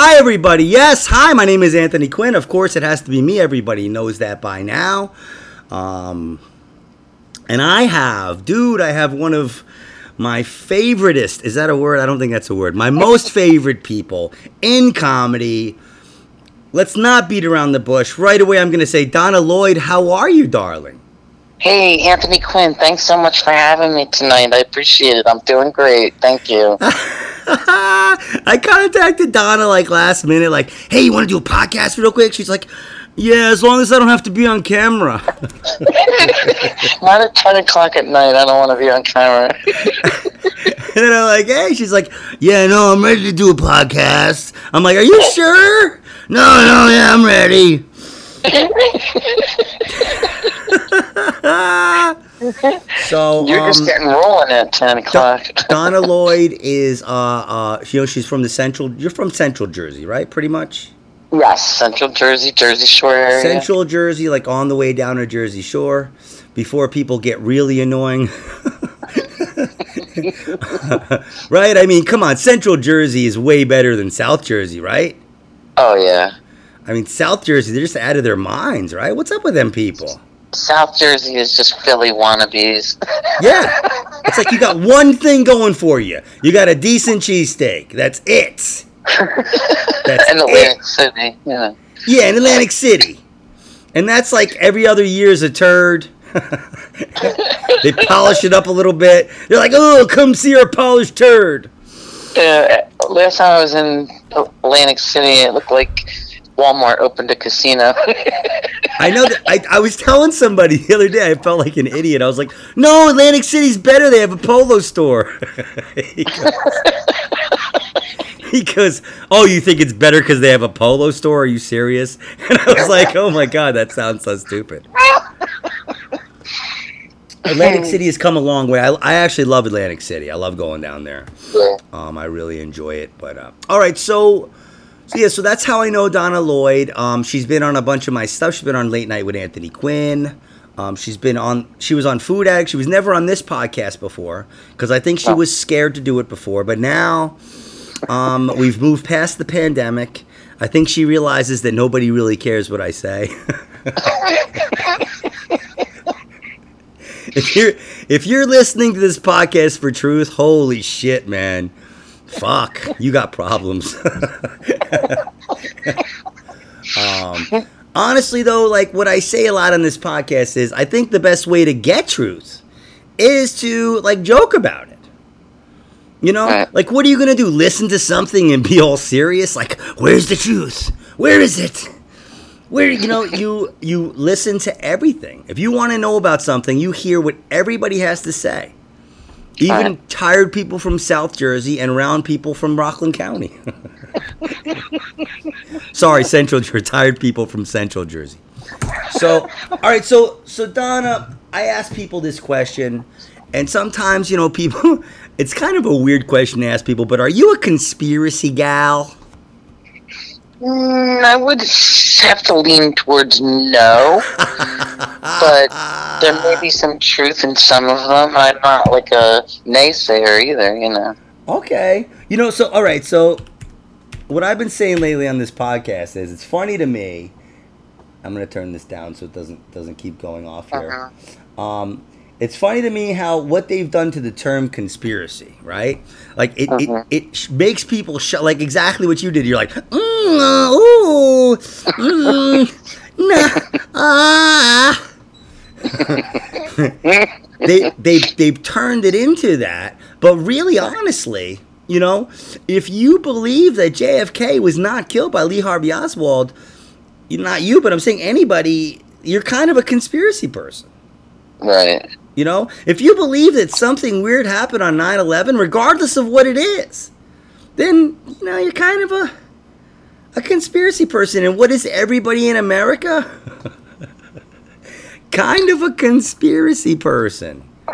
Hi, everybody. Yes, hi, my name is Anthony Quinn. Of course, it has to be me. Everybody knows that by now. Um, and I have, dude, I have one of my favoritist. Is that a word? I don't think that's a word. My most favorite people in comedy. Let's not beat around the bush. Right away, I'm going to say, Donna Lloyd, how are you, darling? Hey, Anthony Quinn, thanks so much for having me tonight. I appreciate it. I'm doing great. Thank you. I contacted Donna like last minute, like, hey, you want to do a podcast real quick? She's like, yeah, as long as I don't have to be on camera. Not at 10 o'clock at night. I don't want to be on camera. and then I'm like, hey, she's like, yeah, no, I'm ready to do a podcast. I'm like, are you sure? No, no, yeah, I'm ready. so You're um, just getting rolling at 10 o'clock. Donna Lloyd is, uh, uh, you know, she's from the central. You're from Central Jersey, right? Pretty much. yes, Central Jersey, Jersey Shore area. Central Jersey, like on the way down to Jersey Shore, before people get really annoying. right? I mean, come on, Central Jersey is way better than South Jersey, right? Oh, yeah. I mean, South Jersey, they're just out of their minds, right? What's up with them people? South Jersey is just Philly wannabes. Yeah. It's like you got one thing going for you. You got a decent cheesesteak. That's it. That's in Atlantic City. Yeah. Yeah, in Atlantic City. And that's like every other year is a turd. they polish it up a little bit. They're like, oh, come see our polished turd. Uh, last time I was in Atlantic City, it looked like Walmart opened a casino. I know that I, I was telling somebody the other day, I felt like an idiot. I was like, no, Atlantic City's better. They have a polo store. he, goes, he goes, oh, you think it's better because they have a polo store? Are you serious? And I was like, oh my God, that sounds so stupid. Atlantic City has come a long way. I, I actually love Atlantic City. I love going down there. yeah. Um, I really enjoy it. But uh, all right, so so yeah, so that's how I know Donna Lloyd. Um, she's been on a bunch of my stuff. She's been on Late Night with Anthony Quinn. Um, she's been on. She was on Food Addict. She was never on this podcast before because I think she was scared to do it before. But now, um, we've moved past the pandemic. I think she realizes that nobody really cares what I say. if you're if you're listening to this podcast for truth, holy shit, man. Fuck, you got problems. um, honestly, though, like what I say a lot on this podcast is, I think the best way to get truth is to like joke about it. You know, Right. like what are you gonna do? Listen to something and be all serious? Like, where's the truth? Where is it? Where you know you you listen to everything. If you want to know about something, you hear what everybody has to say. Even Right. tired people from South Jersey and round people from Rockland County. Sorry, Central Jersey. Tired people from Central Jersey. So, all right. So, so Donna, I ask people this question, and sometimes you know people. It's kind of a weird question to ask people, but are you a conspiracy gal? Mm, I would have to lean towards no, but there may be some truth in some of them. I'm not like a naysayer either, you know. Okay. You know, so all right, so what I've been saying lately on this podcast is it's funny to me. I'm gonna turn this down so it doesn't doesn't keep going off here. Um, it's funny to me how what they've done to the term conspiracy, right? Like it Mhm. it, it sh- makes people sh- like exactly what you did. You're like, mm, uh, ooh, mm, nah, ah. they they they've turned it into that. But really, honestly, you know, if you believe that JFK was not killed by Lee Harvey Oswald, not you, but I'm saying anybody, you're kind of a conspiracy person. Right. You know, if you believe that something weird happened on 9/11, regardless of what it is, then you know you're kind of a a conspiracy person. And what is everybody in America? kind of a conspiracy person.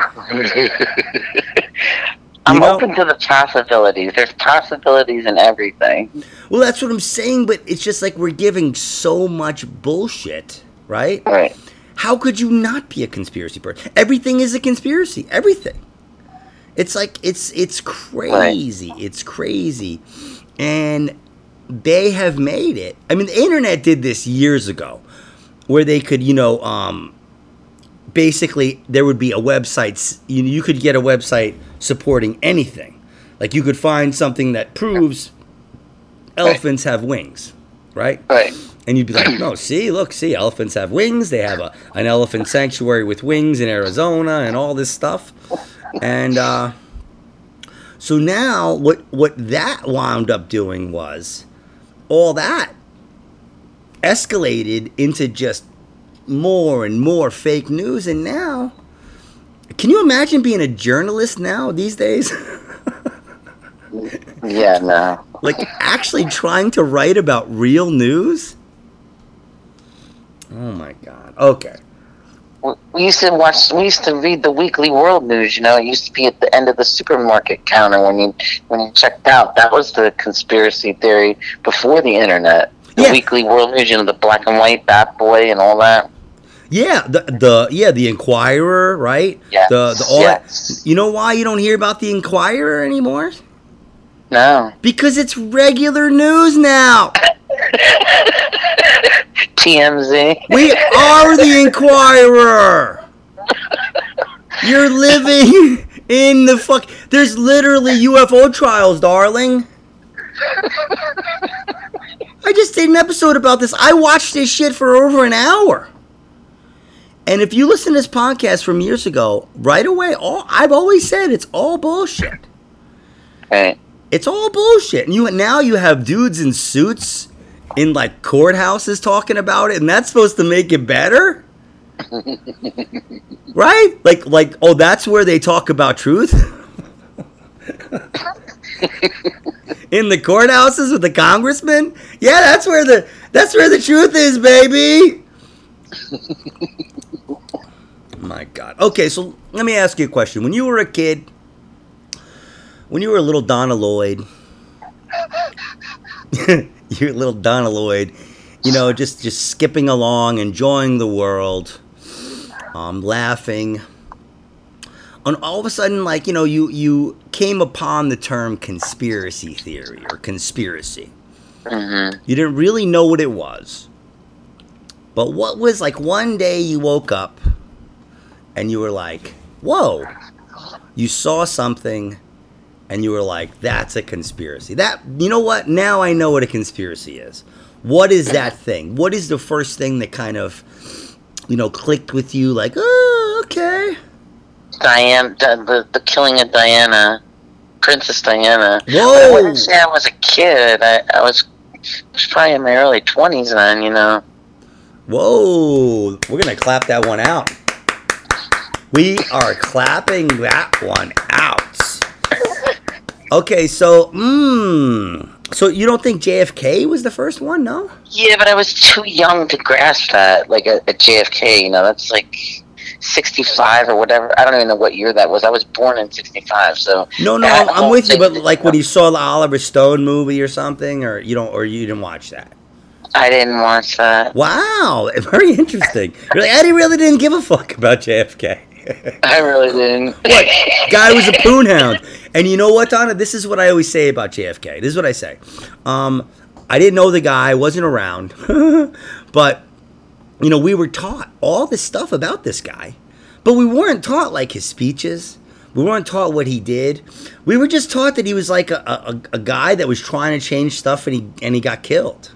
I'm You know- open to the possibilities. There's possibilities in everything. Well, that's what I'm saying, but it's just like we're giving so much bullshit, right? Right. How could you not be a conspiracy person? Everything is a conspiracy. Everything. It's like it's it's crazy. It's crazy. And they have made it. I mean, the internet did this years ago, where they could, you know, um, basically there would be a website. You, you could get a website supporting anything. Like you could find something that proves elephants have wings, right? Right. And you'd be like, no, see, look, see, elephants have wings. They have a, an elephant sanctuary with wings in Arizona and all this stuff. And uh, so now what, what that wound up doing was all that escalated into just more and more fake news. And now, can you imagine being a journalist now these days? Yeah, no. like actually trying to write about real news? Oh my god. Okay. We- used to watch. We used to read the weekly world news. You know, it used to be at the end of the supermarket counter when you when you checked out. That was the conspiracy theory before the internet. The Yeah. weekly world news. You know, the black and white Bat Boy and all that. Yeah, the the yeah, the Inquirer, right? Yes, The the all yes. that. You know why you don't hear about the Inquirer anymore? No. Because it's regular news now. TMZ. We are the Inquirer. You're living in the fuck. There's literally UFO trials, darling. I just did an episode about this. I watched this shit for over an hour. And if you listen to this podcast from years ago, right away, all I've always said it's all bullshit. Right. It's all bullshit. And you now you have dudes in suits in like courthouses talking about it, and that's supposed to make it better? right? Like like oh that's where they talk about truth? in the courthouses with the congressman? Yeah, that's where the that's where the truth is, baby. My god. Okay, so let me ask you a question. When you were a kid, when you were a little Donna Lloyd, you're a little Donna Lloyd, you know, just just skipping along, enjoying the world, um, laughing. And all of a sudden, like you know, you you came upon the term conspiracy theory or conspiracy. hmm You didn't really know what it was. But what was like one day you woke up and you were like, whoa, you saw something and you were like, that's a conspiracy. That, you know what? Now I know what a conspiracy is. What is that thing? What is the first thing that kind of, you know, clicked with you like, oh, okay. Diane, the, the killing of Diana, Princess Diana. Whoa. I wouldn't say I was a kid. I, I was, I was probably in my early twenties then. You know. Whoa, we're gonna clap that one out. We are clapping that one out. Okay, so mmm, so you don't think JFK was the first one? No. Yeah, but I was too young to grasp that. Like at, at JFK, you know, that's like sixty-five or whatever. I don't even know what year that was. I was born in sixty-five, so No, no, I'm, I'm with you. But like when you saw the Oliver Stone movie or something, or you don't, or you didn't watch that. I didn't watch that. Wow, very interesting. Like, I really didn't give a fuck about JFK. I really didn't. What? Guy was a poonhound. And you know what, Donna? This is what I always say about JFK. This is what I say. Um, I didn't know the guy, wasn't around. but, you know, we were taught all this stuff about this guy. But we weren't taught, like, his speeches. We weren't taught what he did. We were just taught that he was like a, a, a guy that was trying to change stuff and he, and he got killed.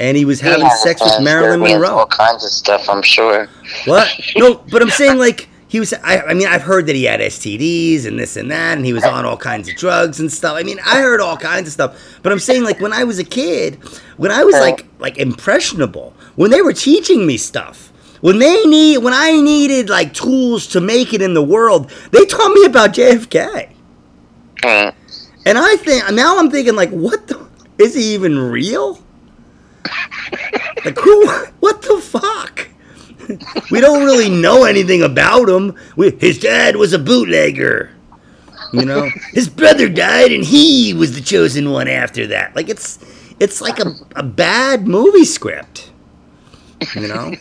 And he was having Yeah, sex with Marilyn Monroe. All kinds of stuff, I'm sure. What? No, but I'm saying like he was. I, I mean, I've heard that he had STDs and this and that, and he was on all kinds of drugs and stuff. I mean, I heard all kinds of stuff. But I'm saying like when I was a kid, when I was like like impressionable, when they were teaching me stuff, when they need, when I needed like tools to make it in the world, they taught me about JFK. And I think now I'm thinking like, what the is he even real? Like who? What the fuck? We don't really know anything about him. We, his dad was a bootlegger. You know, his brother died, and he was the chosen one after that. Like it's, it's like a, a bad movie script. You know.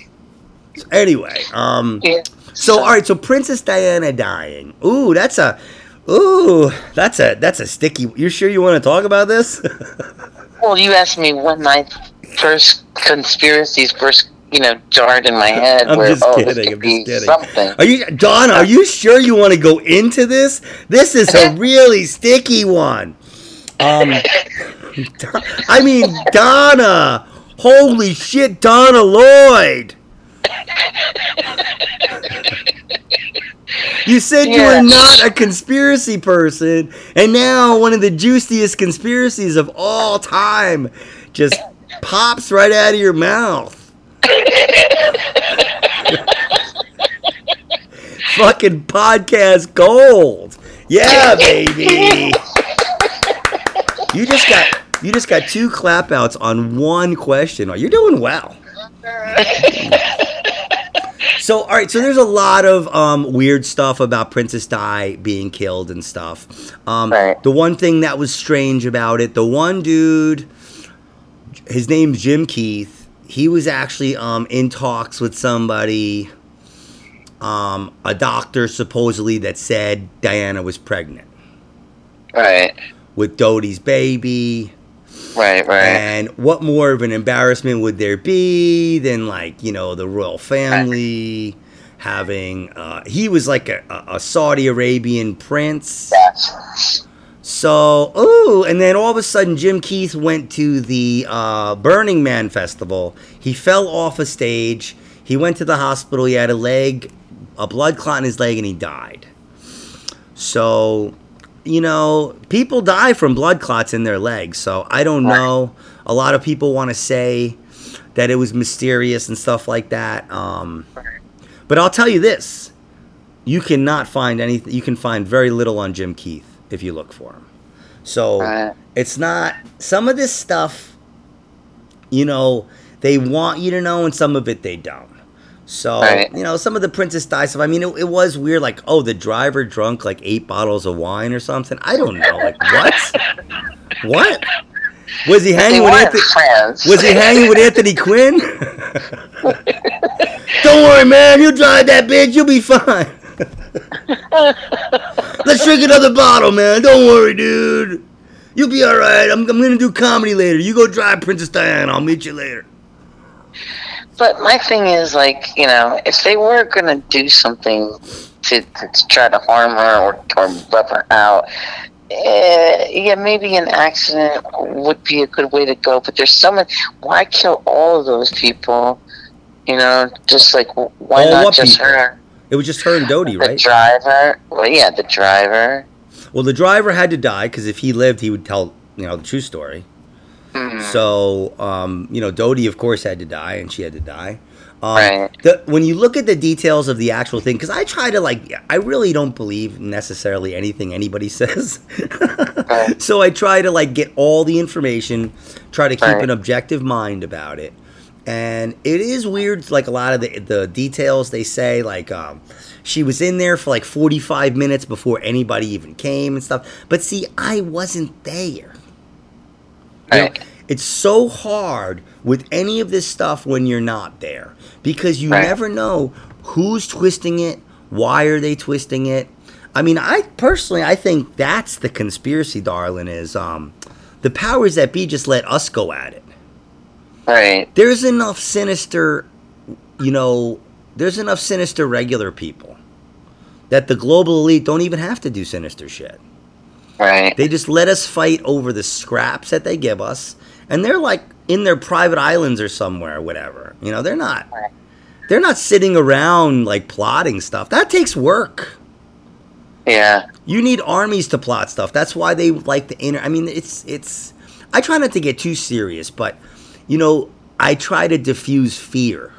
So anyway, um, so all right, so Princess Diana dying. Ooh, that's a Ooh, that's a that's a sticky. You sure you want to talk about this? Well, you asked me when my first conspiracies first, you know, jarred in my head. I'm where, just oh, kidding. I'm just kidding. Something. Are you Don? Are you sure you want to go into this? This is a really sticky one. Um, I mean Donna. Holy shit, Donna Lloyd. You said you were not a conspiracy person, and now one of the juiciest conspiracies of all time just pops right out of your mouth. Fucking podcast gold. Yeah, baby. You just got you just got two clap outs on one question. You're doing well. So, all right. So, there's a lot of um, weird stuff about Princess Di being killed and stuff. Um, Right. The one thing that was strange about it, the one dude, his name's Jim Keith. He was actually um, in talks with somebody, um, a doctor supposedly that said Diana was pregnant Right. with Dodi's baby. Right. Right. And what more of an embarrassment would there be than like you know the royal family having? Uh, he was like a, a a Saudi Arabian prince. Yes. So ooh, and then all of a sudden Jim Keith went to the uh, Burning Man festival. He fell off a stage. He went to the hospital. He had a leg, a blood clot in his leg, and he died. So, you know, people die from blood clots in their legs. So I don't know. A lot of people want to say that it was mysterious and stuff like that. Um, but I'll tell you this: you cannot find anything. You can find very little on Jim Keith if you look for him. So it's not some of this stuff. You know, they want you to know, and some of it they don't. So Right. you know, some of the Princess Di stuff. I mean, it, it was weird. Like, oh, the driver drunk like eight bottles of wine or something. I don't know. Like, what? what? Was he hanging with Anthony? friends. Was he hanging with Anthony Quinn? Don't worry, man. You drive that bitch. You'll be fine. Let's drink another bottle, man. Don't worry, dude. You'll be all right. I'm, I'm gonna do comedy later. You go drive Princess Diana. I'll meet you later. But my thing is, like, you know, if they were going to do something to, to try to harm her or, or rub her out, eh, yeah, maybe an accident would be a good way to go. But there's so many. Why kill all of those people? You know, just like, why All not just people? her? It was just her and Dodi, right? The driver. Well, yeah, the driver. Well, the driver had to die because if he lived, he would tell you know the true story. Mhm. So, um, you know, Dodi, of course, had to die, and she had to die. Um, Right. the, when you look at the details of the actual thing, because I try to like, I really don't believe necessarily anything anybody says. Right. so I try to like get all the information, try to keep Right. an objective mind about it. And it is weird, like a lot of the the details they say, like um, she was in there for like forty five minutes before anybody even came and stuff. But see, I wasn't there. You know, it's so hard with any of this stuff when you're not there because you Right. never know who's twisting it, why are they twisting it. I mean, I personally I think that's the conspiracy, darling, is um the powers that be just let us go at it. Right. There's enough sinister, you know, there's enough sinister regular people that the global elite don't even have to do sinister shit. Right. They just let us fight over the scraps that they give us, and they're like in their private islands or somewhere, or whatever. You know, they're not. They're not sitting around like plotting stuff. That takes work. Yeah. You need armies to plot stuff. That's why they like the inner. I mean, it's it's. I try not to get too serious, but you know, I try to diffuse fear.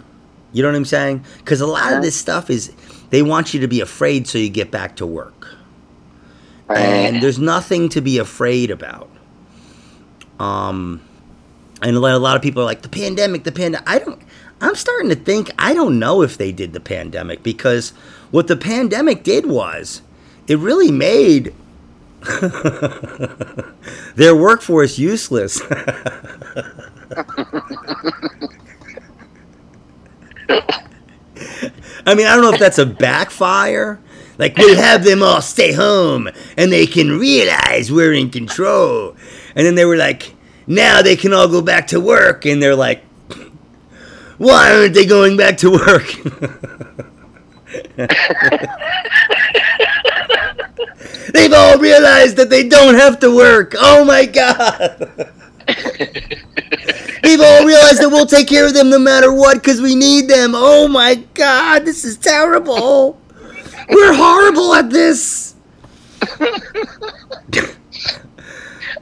You know what I'm saying? Because a lot Yeah. of uh-huh. this stuff is they want you to be afraid so you get back to work. And there's nothing to be afraid about. Um, and a lot, a lot of people are like the pandemic, the pandemic. I don't. I'm starting to think I don't know if they did the pandemic because what the pandemic did was it really made their workforce useless. I mean, I don't know if that's a backfire. Like we'll have them all stay home and they can realize we're in control. And then they were like, now they can all go back to work. And they're like, why aren't they going back to work? They've all realized that they don't have to work. Oh my god. They've all realized that we'll take care of them no matter what because we need them. Oh my god, this is terrible. We're horrible at this.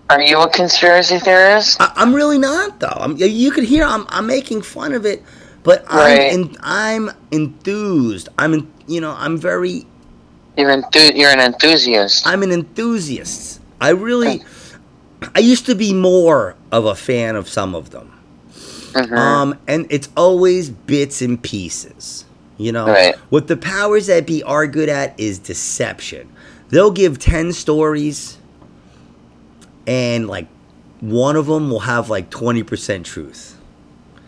Are you a conspiracy theorist? I, I'm really not though. I'm, you could hear I'm, I'm making fun of it, but Right. I'm en- I'm enthused. I'm en- you know I'm very You're enthu- you're an enthusiast. I'm an enthusiast. I really I used to be more of a fan of some of them. Mhm. Um, and it's always bits and pieces. You know, Right. what the powers that be are good at is deception. They'll give 10 stories, and like one of them will have like 20% truth.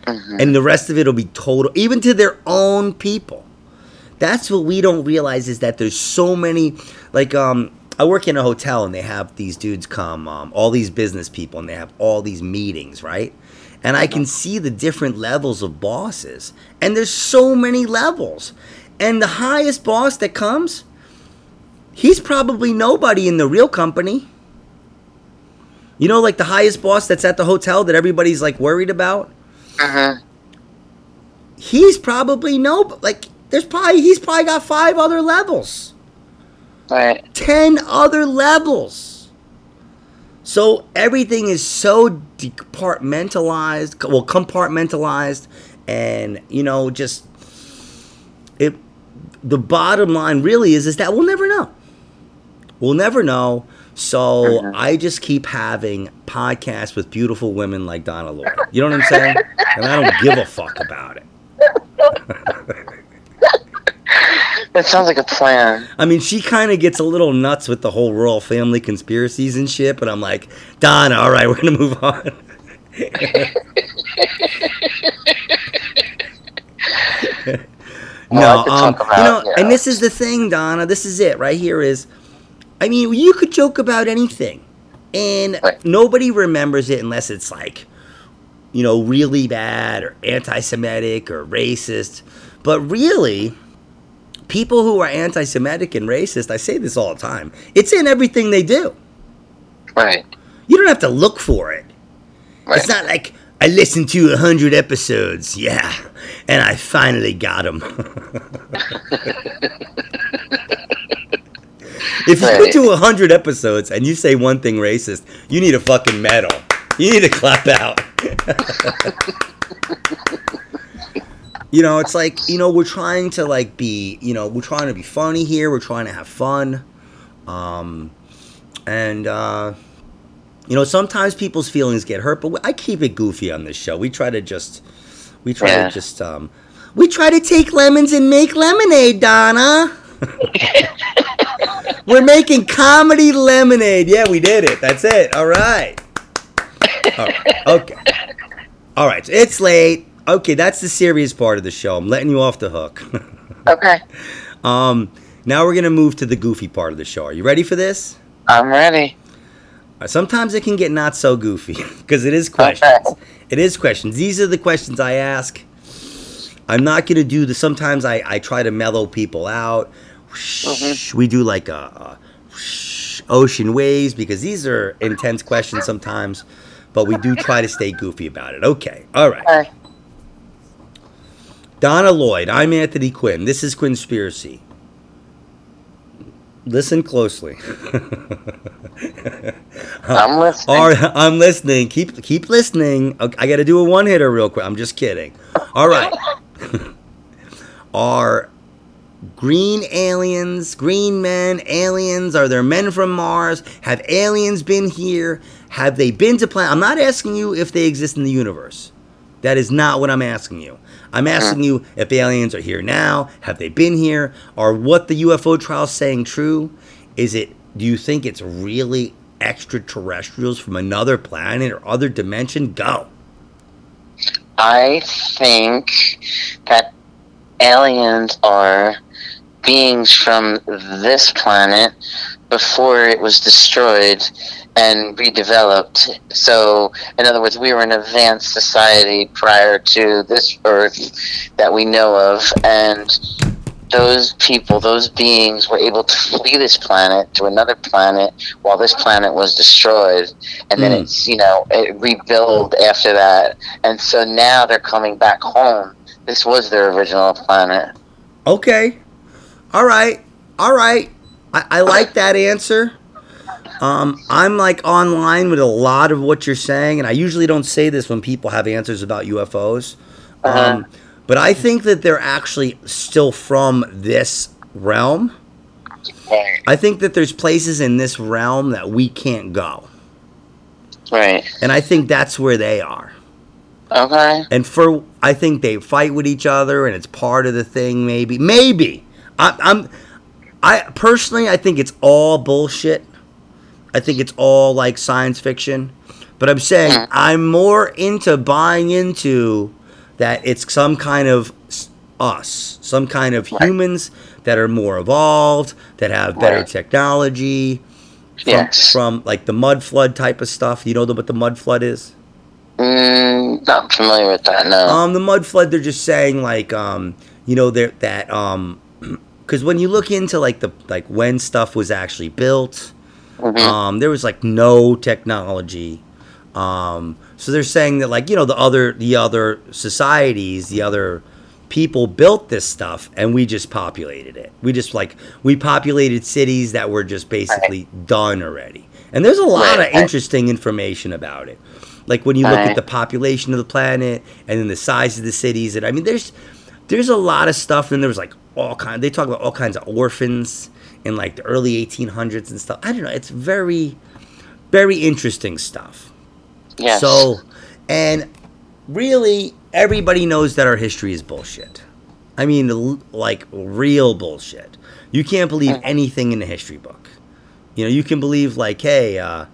Mhm. And the rest of it will be total, even to their own people. That's what we don't realize is that there's so many, like, um, I work in a hotel and they have these dudes come, um, all these business people, and they have all these meetings, right? And I can see the different levels of bosses. And there's so many levels. And the highest boss that comes, he's probably nobody in the real company. You know, like the highest boss that's at the hotel that everybody's like worried about? Uh huh. He's probably no, like, there's probably, he's probably got five other levels. Right. 10 other levels. So everything is so departmentalized, well, compartmentalized, and you know, just it. The bottom line really is is that we'll never know. We'll never know. So Mhm. I just keep having podcasts with beautiful women like Donna Lloyd. You know what I'm saying? and I don't give a fuck about it. That sounds like a plan. I mean, she kind of gets a little nuts with the whole royal family conspiracies and shit, but I'm like, Donna, all right, we're gonna move on. no, Well, um, about, you know, you and this is the thing, Donna. This is it right here. Is, I mean, you could joke about anything, and Right. nobody remembers it unless it's like, you know, really bad or anti-Semitic or racist. But really, people who are anti-Semitic and racist, I say this all the time. It's in everything they do. Right. You don't have to look for it. Right. It's not like I listened to a hundred episodes, yeah, and I finally got them. if you Right. to a hundred episodes and you say one thing racist, you need a fucking medal. You need to clap out. you know, it's like you know we're trying to like be you know we're trying to be funny here. We're trying to have fun, um, and. uh you know, sometimes people's feelings get hurt, but I keep it goofy on this show. We try to just, we try Yeah. to just, um, we try to take lemons and make lemonade, Donna. We're making comedy lemonade. Yeah, we did it. That's it. All right. All right. Okay. All right. So it's late. Okay, that's the serious part of the show. I'm letting you off the hook. Okay. um, now we're gonna move to the goofy part of the show. Are you ready for this? I'm ready. Sometimes it can get not so goofy because it is questions. Okay. It is questions. These are the questions I ask. I'm not going to do the. Sometimes I, I try to mellow people out. Mhm. We do like a, a ocean waves because these are intense questions sometimes, but we do try to stay goofy about it. Okay. All right. Okay. Donna Lloyd. I'm Anthony Quinn. This is Quinnspiracy. Listen closely. I'm listening. All right, I'm listening. Keep keep listening. I got to do a one hitter real quick. I'm just kidding. All right. Are green aliens, green men, aliens? Are there men from Mars? Have aliens been here? Have they been to planet? I'm not asking you if they exist in the universe. That is not what I'm asking you. I'm uh-huh. asking you if aliens are here now. Have they been here? Are what the UFO trial saying true? Is it? Do you think it's really extraterrestrials from another planet or other dimension? Go. I think that aliens are beings from this planet before it was destroyed and redeveloped. So, in other words, we were an advanced society prior to this Earth that we know of, and those people, those beings, were able to flee this planet to another planet while this planet was destroyed, and then Mm. it's you know it rebuild after that, and so now they're coming back home. This was their original planet. Okay. All right. All right. I, I like that answer. Um, I'm like online with a lot of what you're saying, and I usually don't say this when people have answers about UFOs. Uh-huh. Um, but I think that they're actually still from this realm. Right. I think that there's places in this realm that we can't go. Right. And I think that's where they are. Okay. And for I think they fight with each other, and it's part of the thing. Maybe, maybe. I, I'm, I personally, I think it's all bullshit. I think it's all like science fiction. But I'm saying. I'm more into buying into that it's some kind of us, some kind of Right. humans that are more evolved, that have better Right. technology. From, Yes. from like the mud flood type of stuff. You know what the mud flood is? Mm, not familiar with that. No. Um, the mud flood. They're just saying like, um, you know, they're, that um, because when you look into like the like when stuff was actually built, Mhm. um, there was like no technology. Um, so they're saying that like you know the other the other societies, the other people built this stuff, and we just populated it. We just like we populated cities that were just basically done already. And there's a lot Right, of interesting information about it. Like when you look at the population of the planet and then the size of the cities, and I mean, there's there's a lot of stuff. And there was like all kind. They talk about all kinds of orphans in like the early 1800s and stuff. I don't know. It's very very interesting stuff. yes. So, and really, everybody knows that our history is bullshit. I mean, like real bullshit. You can't believe Mhm. anything in the history book. You know, you can believe like, hey, uh,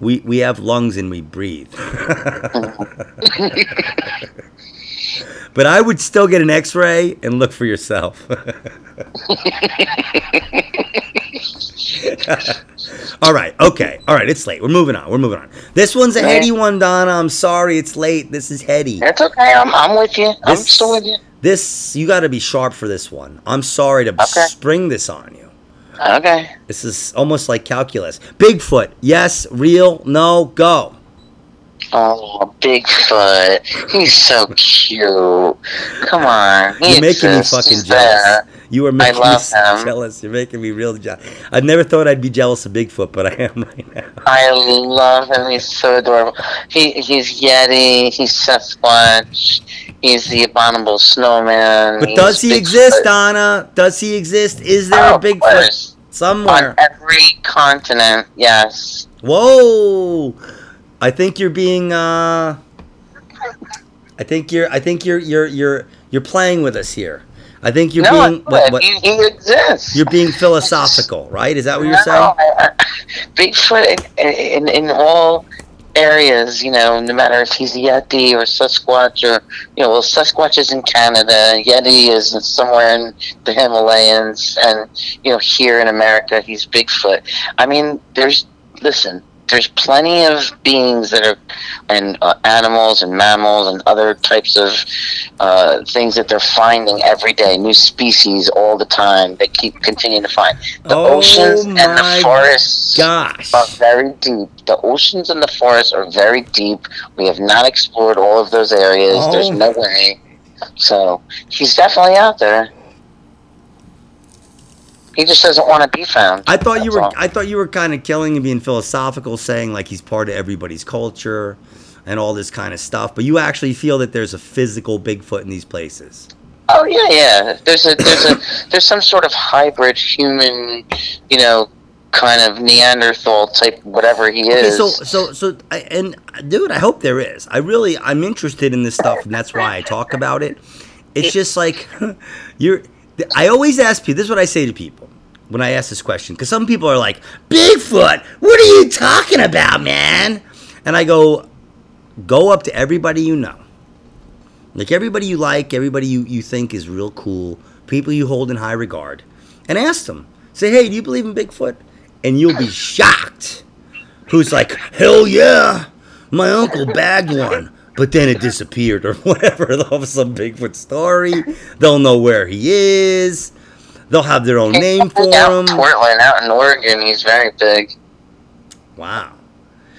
we we have lungs and we breathe. but I would still get an X-ray and look for yourself. All right. Okay. All right. It's late. We're moving on. We're moving on. This one's a heady one, Donna. I'm sorry. It's late. This is heady. That's okay. I'm, I'm with you. I'm still with you. This you got to be sharp for this one. I'm sorry to Okay. spring this on you. Okay. This is almost like calculus. Bigfoot. Yes. Real. No. Go. Oh, Bigfoot. He's so cute. Come on. You're making me fucking He's jealous. there. You are making me love so him. jealous. You're making me real jealous. I never thought I'd be jealous of Bigfoot, but I am right now. I love him. He's so adorable. He he's Yeti. He's Sasquatch. He's the abominable snowman. But he's does he Bigfoot. exist, Donna? Does he exist? Is there Oh, a Bigfoot somewhere? On every continent, yes. Whoa! I think you're being uh I think you're I think you're you're you're you're playing with us here. I think you're no, being what, what he, he exists. you're being philosophical, right? Is that what you're No, saying? I- I- Bigfoot in, in in all areas, you know, no matter if he's Yeti or Sasquatch or you know, well, Sasquatch is in Canada, Yeti is somewhere in the Himalayas, and you know, here in America, he's Bigfoot. I mean, there's listen. There's plenty of beings that are, and uh, animals and mammals and other types of uh, things that they're finding every day. New species all the time. They keep continuing to find. The Oh oceans and the forests Gosh. are very deep. The oceans and the forests are very deep. We have not explored all of those areas. Oh. There's no way. So he's definitely out there. He just doesn't want to be found. I thought you were all. I thought you were kind of killing and being philosophical saying like he's part of everybody's culture and all this kind of stuff, but you actually feel that there's a physical Bigfoot in these places. Oh yeah, yeah. There's a there's a there's some sort of hybrid human, you know, kind of Neanderthal type whatever he Okay, is. so so so, I, and dude, I hope there is. I really, I'm interested in this stuff, and that's why I talk about it. It's just like you're. I always ask people. This is what I say to people when I ask this question, because some people are like, "Bigfoot, what are you talking about, man?" And I go, "Go up to everybody you know, like everybody you like, everybody you you think is real cool. people you hold in high regard, and ask them. Say, hey, do you believe in Bigfoot? And you'll be shocked. Who's like, hell yeah, my uncle bagged one, but then it disappeared or whatever. They'll have some Bigfoot story. They'll know where he is. They'll have their own name for out him. Portland, out in Oregon, he's very big. Wow.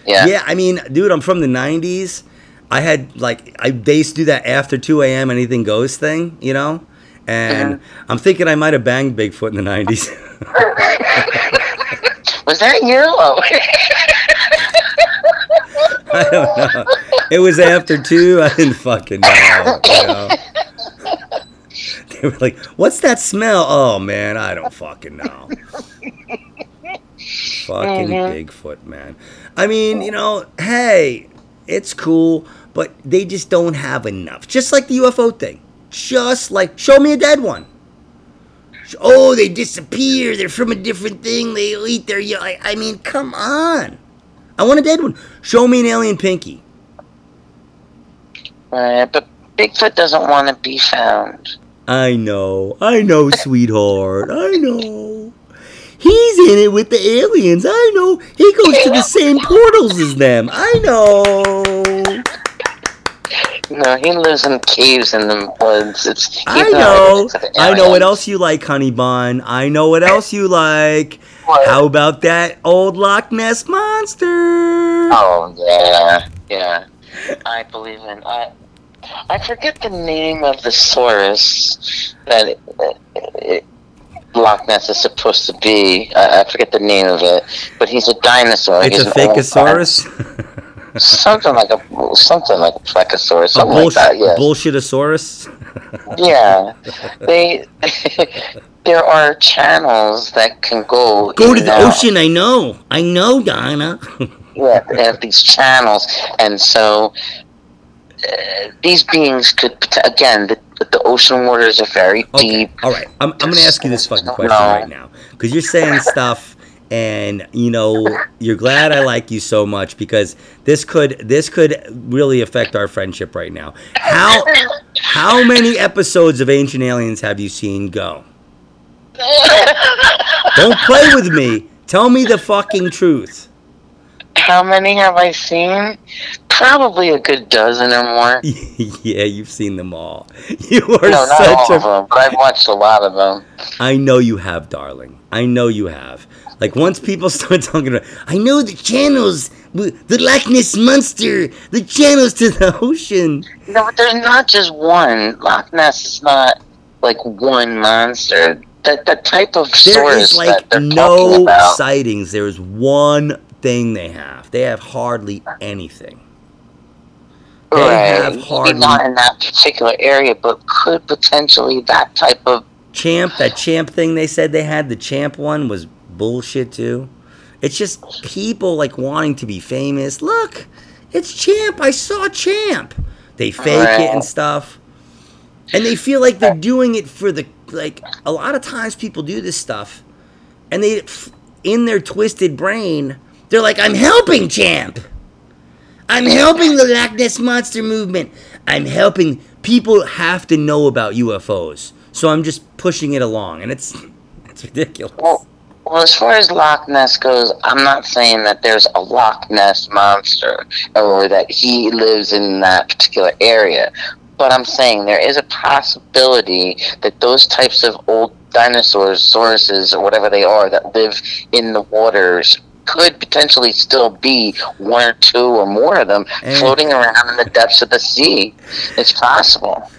Yeah. Yeah, I mean, dude, I'm from the '90s. I had like I they used to do that after 2 a.m. anything goes thing, you know. And Uh-huh. I'm thinking I might have banged Bigfoot in the '90s. Was that you? I don't know. It was after two. I didn't fucking know. you know? They were like, "What's that smell?" Oh man, I don't fucking know. fucking Mhm. Bigfoot, man. I mean, you know, hey, it's cool, but they just don't have enough. Just like the UFO thing. Just like, show me a dead one. Oh, they disappear. They're from a different thing. They eat their. I mean, come on. I want a dead one. Show me an alien pinky. Uh, but Bigfoot doesn't want to be found. I know. I know, sweetheart. I know. He's in it with the aliens. I know. He goes to the same portals as them. I know. No, he lives in caves in the woods. It's I know. related to the I know what else you like, honey bun. I know what else you like. What? How about that old Loch Ness monster? Oh yeah, yeah. I believe in I. I forget the name of the saurus that it, it, Loch Ness is supposed to be. I, I forget the name of it, but he's a dinosaur. It's he's a fakeosaurus. something like a something like a plecosaurus, a something like that. Yeah, bullshitasaurus. yeah. They there are channels that can go Go to the out. ocean. I know. I know, Donna. Yeah, they have these channels, and so uh, these beings could again the, the ocean waters are very Okay. deep. All right. I'm, I'm going to ask you this fucking question No. right now. Because you're saying stuff, and, you know, you're glad I like you so much because this could this could really affect our friendship right now. How how many episodes of Ancient Aliens have you seen go? Don't play with me. Tell me the fucking truth. How many have I seen? Probably a good dozen or more. yeah, you've seen them all. You are No, not such all a of them, but I've watched a lot of them. I know you have, darling. I know you have. Like once people start talking about, I know the channels, the Loch Ness monster, the channels to the ocean. No, but there's not just one. Loch Ness is not like one monster. That that type of There is like that they're talking no about. sightings. There is one thing they have. They have hardly anything. They have Maybe hardly not in that particular area, but could potentially that type of champ. That champ thing they said they had. The champ one was bullshit too. It's just people like wanting to be famous. Look, it's champ. I saw champ. They fake it and stuff, and they feel like they're doing it for the like. A lot of times people do this stuff, and they in their twisted brain they're like, "I'm helping champ." I'm helping the Loch Ness Monster movement. I'm helping. People have to know about UFOs, so I'm just pushing it along, and it's it's ridiculous. Well, well, as far as Loch Ness goes, I'm not saying that there's a Loch Ness monster or that he lives in that particular area. But I'm saying there is a possibility that those types of old dinosaurs, sauruses, or whatever they are that live in the waters could potentially still be one or two or more of them And- floating around in the depths of the sea. It's possible.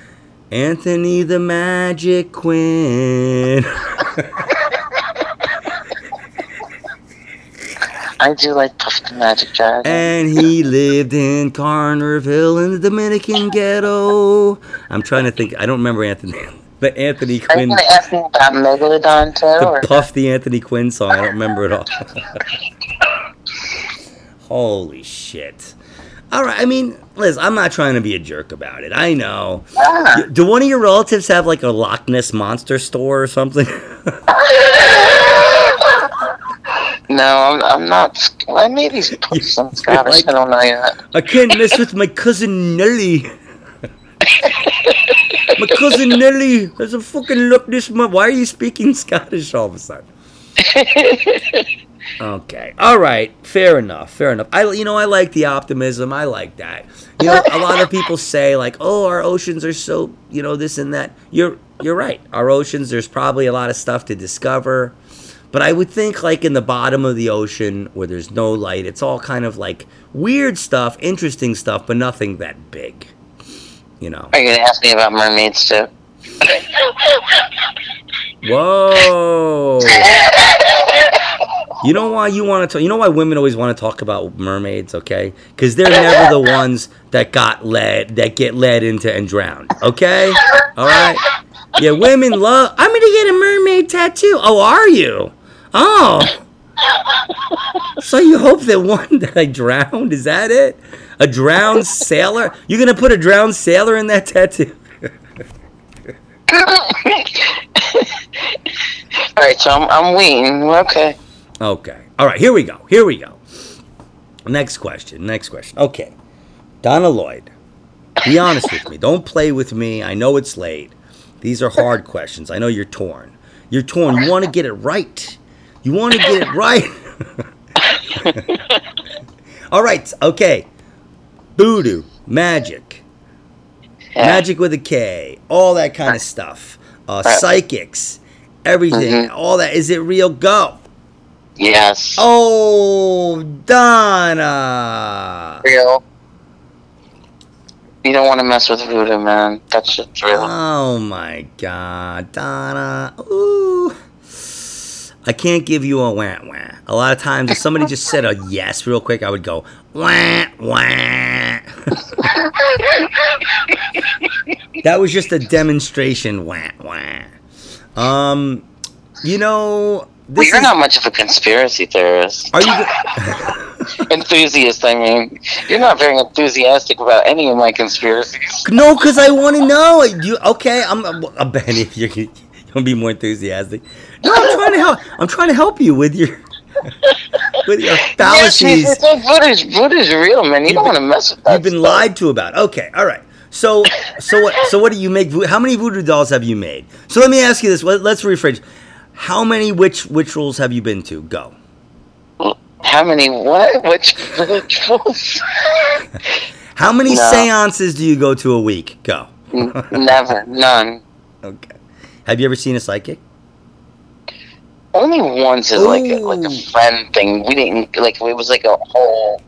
Anthony the Magic Quinn. I do like Puff the Magic Dragon. and he lived in Carnerville in the Dominican ghetto. I'm trying to think. I don't remember Anthony, but Anthony Are you Quinn. going to ask me about Megalodon too? The Puff the Anthony Quinn song. I don't remember it all. Holy shit. All right. I mean, Liz, I'm not trying to be a jerk about it. I know. Ah. Do one of your relatives have like a Loch Ness monster store or something? No, I'm, I'm not. Well, maybe some Scottish. like- I don't know yet. I can't mess with my cousin Nelly. Cousin Nelly has a fucking look this month. Why are you speaking Scottish all of a sudden? Okay. All right. Fair enough. Fair enough. I you know I like the optimism. I like that. You know, a lot of people say like, "Oh, our oceans are so, you know, this and that." You're you're right. Our oceans there's probably a lot of stuff to discover. But I would think like in the bottom of the ocean where there's no light, it's all kind of like weird stuff, interesting stuff, but nothing that big. You know. Are you gonna ask me about mermaids too? Whoa. You know why you want to talk? You know why women always want to talk about mermaids? Okay, because they're never the ones that got led, that get led into and drowned. Okay, all right. Yeah, women love. I'm gonna get a mermaid tattoo. Oh, are you? Oh. So you hope that one that I drowned is that it? A drowned sailor? You're gonna put a drowned sailor in that tattoo? All right, so I'm, I'm waiting. Okay. Okay. All right. Here we go. Here we go. Next question. Next question. Okay. Donna Lloyd, be honest with me. Don't play with me. I know it's late. These are hard questions. I know you're torn. You're torn. You want to get it right. You want to get it right. All right. Okay. Voodoo, magic, Yeah. magic with a K, all that kind of stuff. Uh, Right. psychics, everything, Mhm. all that. Is it real? Go. Yes. Oh, Donna. Real. You don't want to mess with voodoo, man. That shit's real. Oh my God, Donna. Ooh. I can't give you a wah wah. A lot of times, if somebody just said a yes real quick, I would go wah wah. that was just a demonstration wah wah. Um, you know, well, you're is. not much of a conspiracy theorist. Are you? go- Enthusiast, I mean. You're not very enthusiastic about any of my conspiracies. No, because I want to know. You okay? I'm a Benny. You're, you're gonna be more enthusiastic. No, I'm trying to help. I'm trying to help you with your with your fallacies yes, yes, voodoo's, voodoo's real, man. You You've don't want to mess with that you've been stuff. lied to about. Okay, all right. So, so what? So what do you make? How many voodoo dolls have you made? So let me ask you this. Let, let's rephrase. How many witch rituals have you been to? Go. How many what? Which rituals? How many No. seances do you go to a week? Go. Never, none. Okay. Have you ever seen a psychic? Only once is like a, like a friend thing. We didn't like it was like a whole.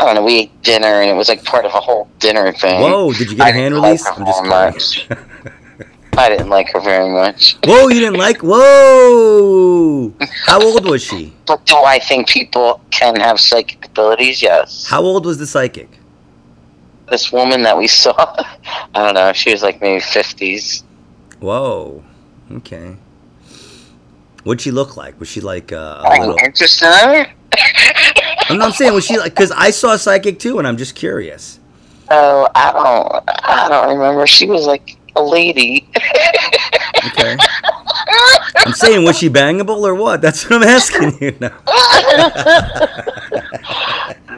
I don't know. We ate dinner and it was like part of a whole dinner thing. Whoa! Did you get a I hand didn't release? Like I'm just much. I didn't like her very much. Whoa! You didn't like? Whoa! How old was she? But do I think people can have psychic abilities? Yes. How old was the psychic? This woman that we saw, I don't know. She was like maybe fifties. Whoa. Okay. What'd she look like? Was she like uh, a little? interested? I'm not saying was she like because I saw a psychic too, and I'm just curious. Oh, I don't. I don't remember. She was like a lady. Okay. I'm saying was she bangable or what? That's what I'm asking you now.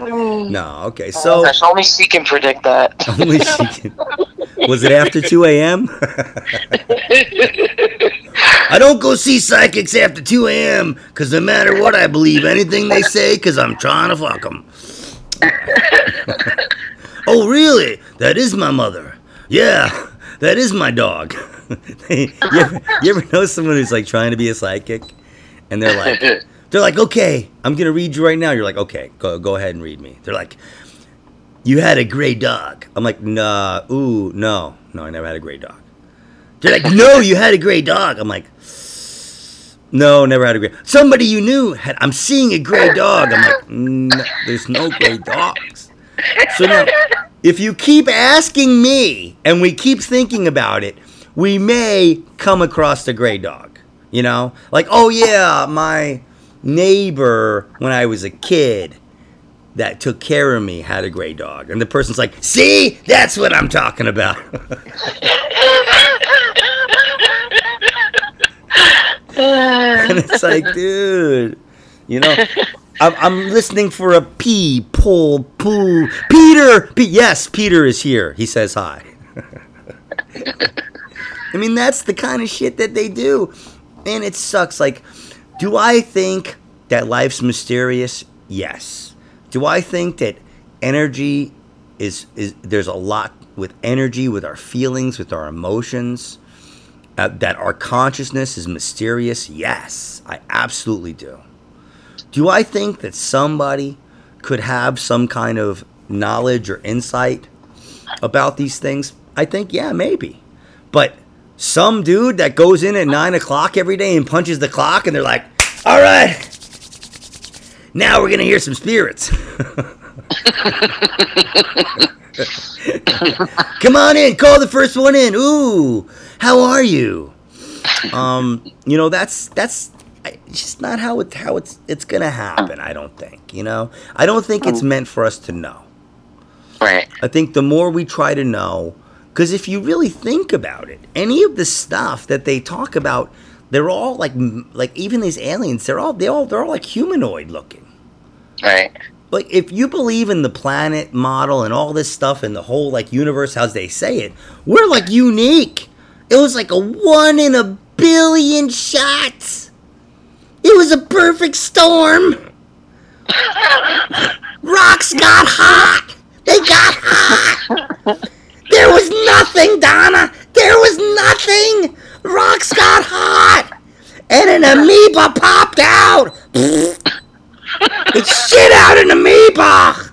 No. Okay. So Gosh, only she can predict that. only she can. Was it after 2 a.m.? I don't go see psychics after 2 a.m. because no matter what I believe, anything they say, because I'm trying to fuck them. oh, really? That is my mother. Yeah, that is my dog. you, ever, you ever know someone who's like trying to be a psychic? And they're like, they're like, okay, I'm gonna read you right now. You're like, okay, go go ahead and read me. They're like, you had a gray dog. I'm like, nah, ooh, no, no, I never had a gray dog. They're like, no, you had a gray dog. I'm like, no, never had a gray. Somebody you knew had. I'm seeing a gray dog. I'm like, no, there's no gray dogs. So now, if you keep asking me and we keep thinking about it, we may come across the gray dog. You know, like, oh yeah, my neighbor when I was a kid that took care of me had a gray dog. And the person's like, see, that's what I'm talking about. and it's like, dude, you know, I'm, I'm listening for a pee, pull, poo. Peter, Pe- yes, Peter is here. He says hi. I mean, that's the kind of shit that they do. And it sucks. Like, do I think that life's mysterious? Yes. Do I think that energy is is there's a lot with energy, with our feelings, with our emotions, uh, that our consciousness is mysterious? Yes, I absolutely do. Do I think that somebody could have some kind of knowledge or insight about these things? I think, yeah, maybe. But some dude that goes in at nine o'clock every day and punches the clock, and they're like, all right, now we're going to hear some spirits. Come on in, call the first one in. Ooh, how are you? Um, you know, that's that's just not how it how it's it's gonna happen. I don't think. You know, I don't think it's meant for us to know. Right. I think the more we try to know, because if you really think about it, any of the stuff that they talk about, they're all like like even these aliens. They're all they all they're all like humanoid looking. Right. Like if you believe in the planet model and all this stuff and the whole like universe as they say it, we're like unique. It was like a one in a billion shots. It was a perfect storm. Rocks got hot. They got hot. There was nothing, Donna. There was nothing. Rocks got hot. And an amoeba popped out. It shit out an amoeba.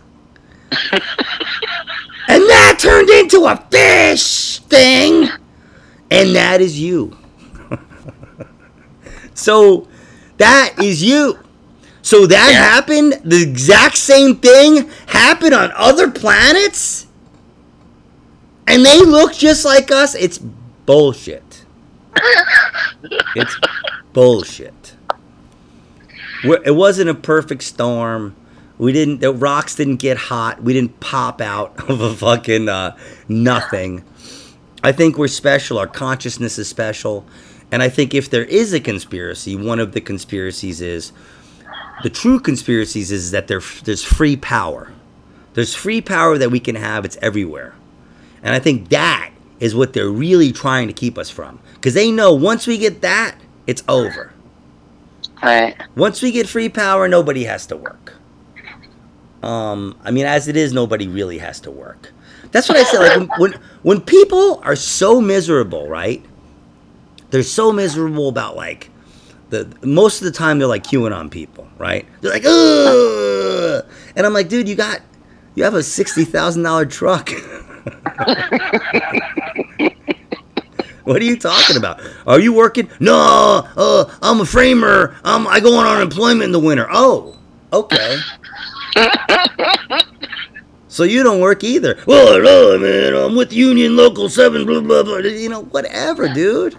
And that turned into a fish thing. And that is you. so that is you. So that Yeah. happened, the exact same thing happened on other planets? And they look just like us? It's bullshit. It's bullshit. We're, it wasn't a perfect storm. We didn't. The rocks didn't get hot. We didn't pop out of a fucking uh, nothing. I think we're special. Our consciousness is special, and I think if there is a conspiracy, one of the conspiracies is the true conspiracies is that there there's free power. There's free power that we can have. It's everywhere, and I think that is what they're really trying to keep us from, because they know once we get that, it's over. Right. Once we get free power, nobody has to work. Um, I mean, as it is, nobody really has to work. That's what I said. Like when, when people are so miserable, right? They're so miserable about like the most of the time they're like QAnon people, right? They're like, Ugh! and I'm like, dude, you got you have a sixty thousand dollar truck. What are you talking about? Are you working? No, uh, I'm a framer. I'm, I go on unemployment in the winter. Oh, okay. So you don't work either. Well, no, man, I'm with Union Local 7, blah, blah, blah. You know, whatever, dude.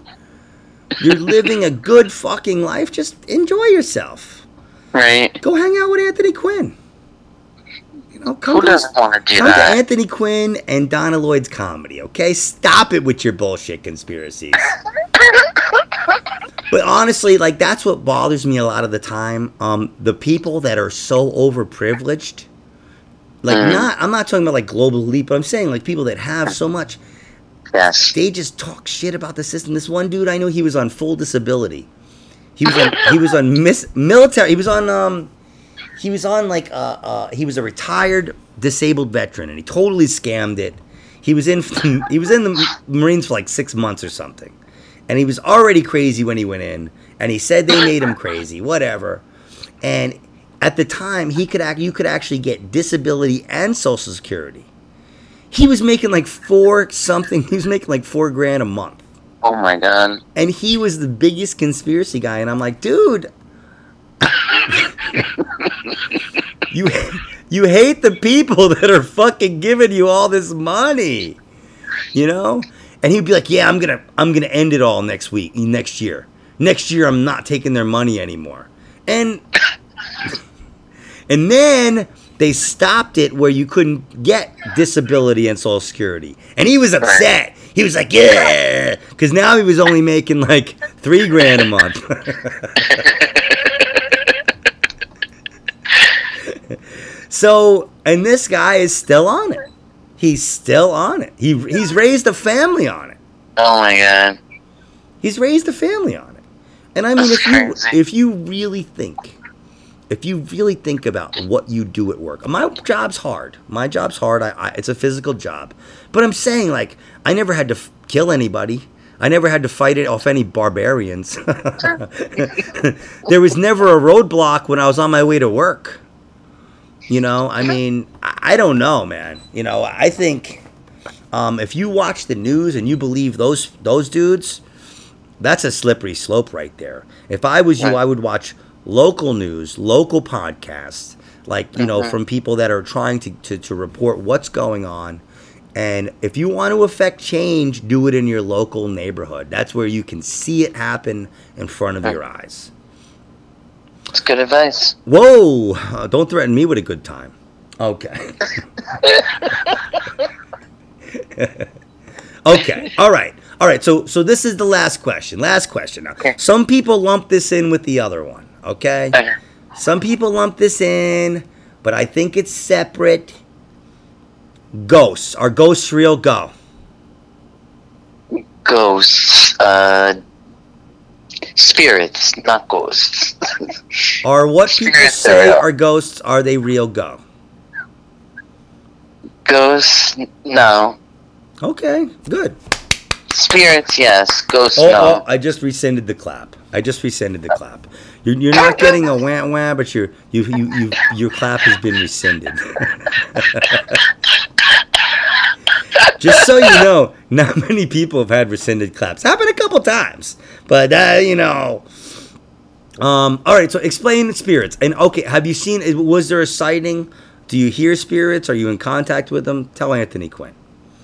You're living a good fucking life. Just enjoy yourself. Right. Go hang out with Anthony Quinn. You know, come Who to- doesn't want to do Come to? Anthony Quinn and Donna Lloyd's comedy, okay? Stop it with your bullshit conspiracies. but honestly, like that's what bothers me a lot of the time. Um, the people that are so overprivileged, like Mhm. not, I'm not talking about like global elite, but I'm saying like people that have so much, Yes. they just talk shit about the system. This one dude I know, he was on full disability. He was on, he was on miss, military. He was on um, he was on like uh, uh, he was a retired disabled veteran, and he totally scammed it. He was in he was in the Marines for like six months or something, and he was already crazy when he went in, and he said they made him crazy, whatever. And at the time, he could act. You could actually get disability and Social Security. He was making like four something. He was making like four grand a month Oh my god. and he was the biggest conspiracy guy and i'm like dude you you hate the people that are fucking giving you all this money you know and he'd be like yeah i'm gonna i'm gonna end it all next week next year next year i'm not taking their money anymore and and then they stopped it where you couldn't get disability and social security. And he was upset. He was like yeah. Because now he was only making like three grand a month. So and this guy is still on it. He's still on it. He, he's raised a family on it. Oh my god. He's raised a family on it. And I mean, That's if you crazy. if you really think, if you really think about what you do at work, my job's hard. My job's hard. I, I it's a physical job, but I'm saying like I never had to f- kill anybody. I never had to fight it off any barbarians. there was never a roadblock when I was on my way to work. You know, I mean, I I don't know, man. You know, I think um, if you watch the news and you believe those those dudes, that's a slippery slope right there. If I was you, I would watch local news, local podcasts, like you know, from people that are trying to, to to report what's going on. And if you want to affect change, do it in your local neighborhood. That's where you can see it happen in front of your eyes. It's good advice. Whoa! Uh, don't threaten me with a good time. Okay. okay. All right. All right. So so this is the last question. Last question. Now, Okay. some people lump this in with the other one. Okay. Some people lump this in, but I think it's separate. Ghosts. Are ghosts real? Go. Ghosts. Uh, spirits, not ghosts. Are what people Spirits say are are ghosts? Are they real? Go. ghosts, no. Okay. Good. Spirits, yes. Ghosts, Oh, no. oh, I just rescinded the clap. I just rescinded the clap. You're, you're not getting a wah wah, but your you, you, you, your clap has been rescinded. just so you know, not many people have had rescinded claps. Happened a couple times, but uh, you know. Um, all right, so explain spirits. And okay, have you seen? Was there a sighting? Do you hear spirits? Are you in contact with them? Tell Anthony Quinn.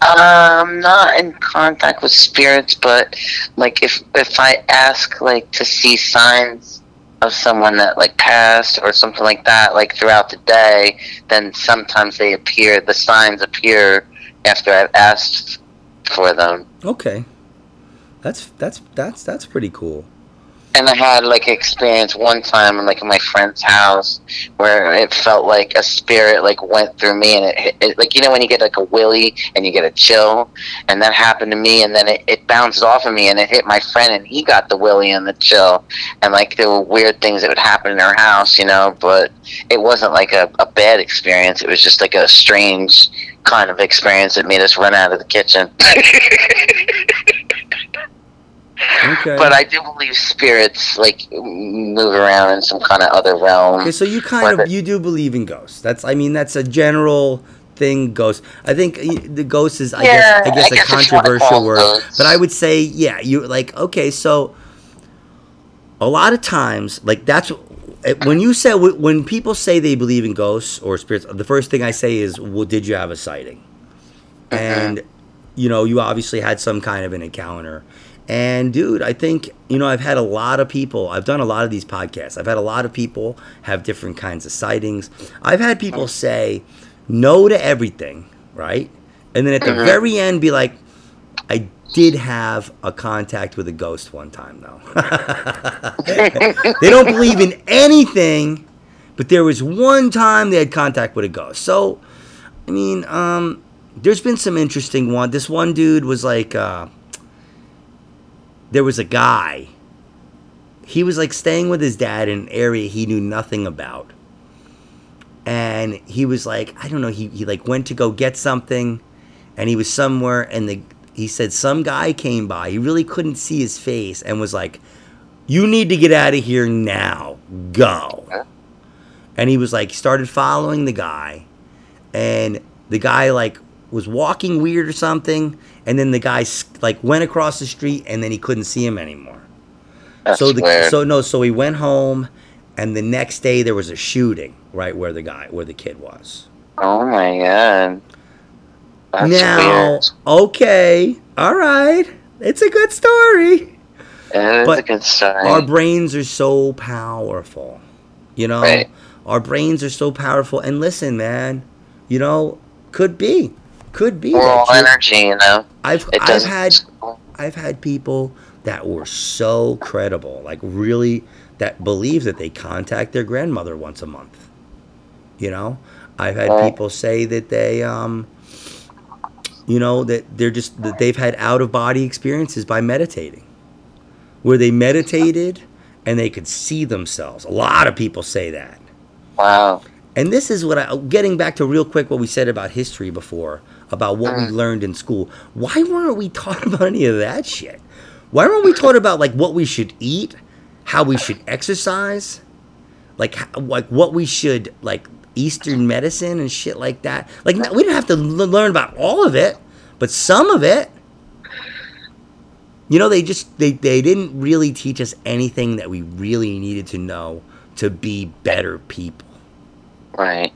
I'm not in contact with spirits, but like if if I ask like to see signs of someone that like passed or something like that, like throughout the day, then sometimes they appear. The signs appear after I've asked for them. Okay, that's that's that's that's pretty cool. And I had like experience one time in like in my friend's house where it felt like a spirit like went through me and it, it like you know when you get like a willy and you get a chill and that happened to me and then it, it bounced off of me and it hit my friend and he got the willy and the chill and like there were weird things that would happen in our house you know but it wasn't like a, a bad experience. It was just like a strange kind of experience that made us run out of the kitchen Okay. But I do believe spirits like move around in some kind of other realm. Okay, so you kind of you do believe in ghosts. That's I mean that's a general thing. Ghosts. I think the ghost is I Yeah, guess I guess I guess a wanna controversial word, but I would say yeah. You like okay, so a lot of times like that's eh, when you say when people say they believe in ghosts or spirits. The first thing I say is, well, did you have a sighting? Mm-hmm. And you know you obviously had some kind of an encounter. And dude, I think you know I've had a lot of people. I've done a lot of these podcasts. I've had a lot of people have different kinds of sightings. I've had people say no to everything, right? And then at the Mhm. very end, be like, "I did have a contact with a ghost one time, though." they don't believe in anything, but there was one time they had contact with a ghost. So, I mean, um, there's been some interesting one. This one dude was like. Uh, there was a guy. He was like staying with his dad in an area he knew nothing about. And he was like, I don't know, he, he like went to go get something and he was somewhere and the he said some guy came by. He really couldn't see his face and was like, You need to get out of here now. Go. And he was like started following the guy and the guy like was walking weird or something and then the guy like went across the street and then he couldn't see him anymore That's so the weird. so no so he went home and the next day there was a shooting right where the guy where the kid was oh my god. That's now weird. okay all right it's a good story It but a good story. our brains are so powerful you know Right. our brains are so powerful and listen man you know could be could be that energy, you know. I've It I've had I've had people that were so credible, like really that believe that they contact their grandmother once a month. You know, I've had Right. people say that they, um, you know, that they're just that they've had out of body experiences by meditating. where they meditated and they could see themselves. A lot of people say that. Wow. And this is what I getting back to real quick what we said about history before about what we learned in school. Why weren't we taught about any of that shit? Why weren't we taught about like what we should eat, how we should exercise, like like what we should like Eastern medicine and shit like that? Like we didn't have to l- learn about all of it, but some of it. You know, they just they they didn't really teach us anything that we really needed to know to be better people. Right.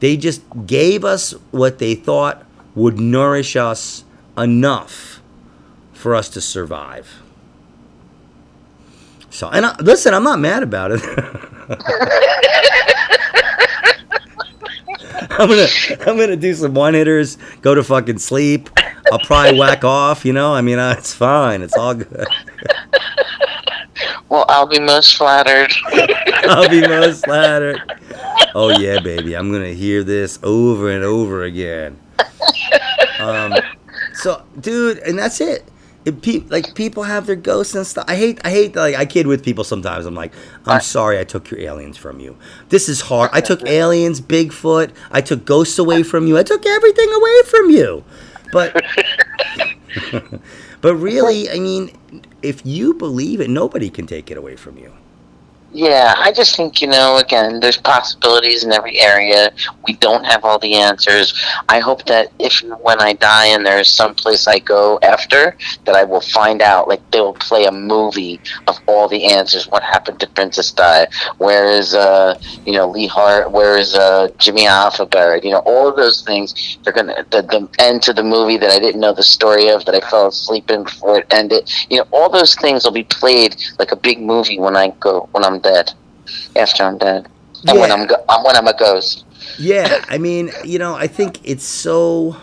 They just gave us what they thought would nourish us enough for us to survive. So, and I, listen, I'm not mad about it. I'm gonna, I'm gonna do some one hitters, go to fucking sleep. I'll probably whack off, you know. I mean, uh, it's fine. It's all good. Well, I'll be most flattered. I'll be most flattered. Oh yeah, baby, I'm gonna hear this over and over again. Um, so, dude, and that's it. It pe- like people have their ghosts and stuff. I hate, I hate. Like I kid with people sometimes. I'm like, I'm sorry, I took your aliens from you. This is hard. I took aliens, Bigfoot. I took ghosts away from you. I took everything away from you. But, but really, I mean, if you believe it, nobody can take it away from you. Yeah, I just think, you know, again, there's possibilities in every area. We don't have all the answers. I hope that if when I die and there's some place I go after, that I will find out, like they will play a movie of all the answers. What happened to Princess Di? Where is, uh, you know, Lee Hart? Where is uh, Jimmy Hoffa buried? You know, all of those things. They're gonna the, the end to the movie that I didn't know the story of that I fell asleep in before it ended. You know, all those things will be played like a big movie when I go when I'm dead. After I'm dead, and when Yeah. I'm go- uh, when I'm a ghost. Yeah, I mean, you know, I think it's so.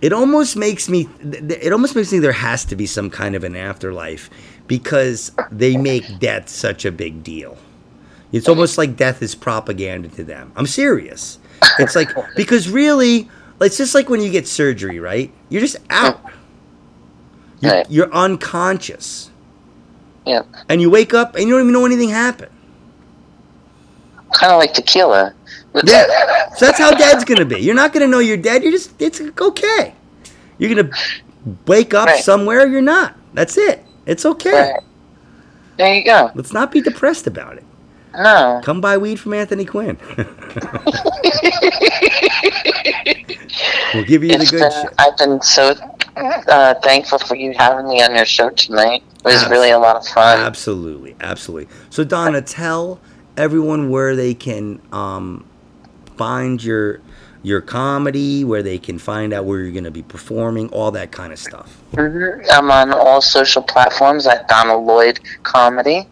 It almost makes me. It almost makes me there has to be some kind of an afterlife because they make death such a big deal. It's almost like death is propaganda to them. I'm serious. It's like because really, it's just like when you get surgery, right? You're just out. You're, you're unconscious, Yeah, and you wake up and you don't even know anything happened. kind of like tequila. Yeah. So that's how dead's gonna be. You're not gonna know you're dead. You're just it's okay. You're gonna wake up Right. somewhere. You're not. That's it. It's okay. Right. There you go. Let's not be depressed about it. No. Come buy weed from Anthony Quinn. we'll give you the good been, shit. I've been so uh, thankful for you having me on your show tonight. It was really a lot of fun. Absolutely, absolutely. So Donna, tell everyone where they can um, find your your comedy, where they can find out where you're going to be performing, all that kind of stuff. Mhm. I'm on all social platforms at Donna Lloyd Comedy.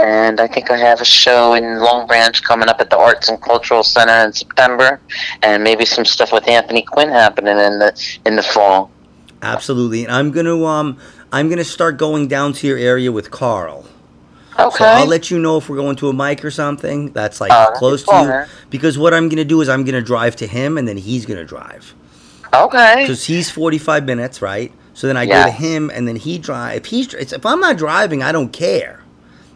And I think I have a show in Long Branch coming up at the Arts and Cultural Center in September, and maybe some stuff with Anthony Quinn happening in the in the fall. Absolutely, and I'm gonna um I'm gonna start going down to your area with Carl. Okay. So I'll let you know if we're going to a mic or something that's like Oh, close to you. Because what I'm gonna do is I'm gonna drive to him and then he's gonna drive. okay. Because he's 45 minutes, right? So then I Yeah. go to him and then he drive. If he's if I'm not driving, I don't care.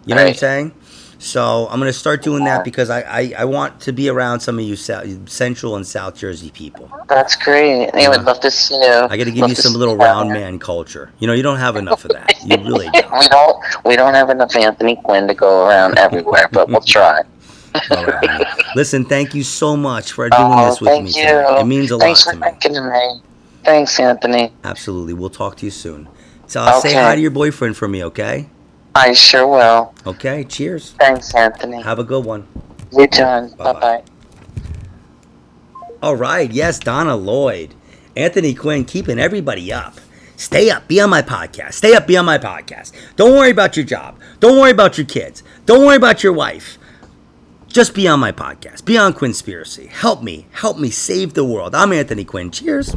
You know what I'm saying? So I'm gonna start doing that because I, I, I want to be around some of you South, Central and South Jersey people. That's great. I would love to see you. I got to give you some little round there. man culture. You know, you don't have enough of that. You really don't. we don't we don't have enough Anthony Quinn to go around everywhere, but we'll try. Right. Listen, thank you so much for oh, doing Oh, this with thank me you. tonight. It means a Thanks lot to me. thinking of me. Thanks, Anthony. Absolutely. We'll talk to you soon. So I'll say hi to your boyfriend for me, okay? I sure will. Okay. Cheers. Thanks, Anthony. Have a good one. You too. Bye-bye. Bye bye. All right. Yes, Donna Lloyd. Anthony Quinn keeping everybody up. Stay up. Be on my podcast. Stay up. Be on my podcast. Don't worry about your job. Don't worry about your kids. Don't worry about your wife. Just be on my podcast. Be on Quinnspiracy. Help me. Help me save the world. I'm Anthony Quinn. Cheers.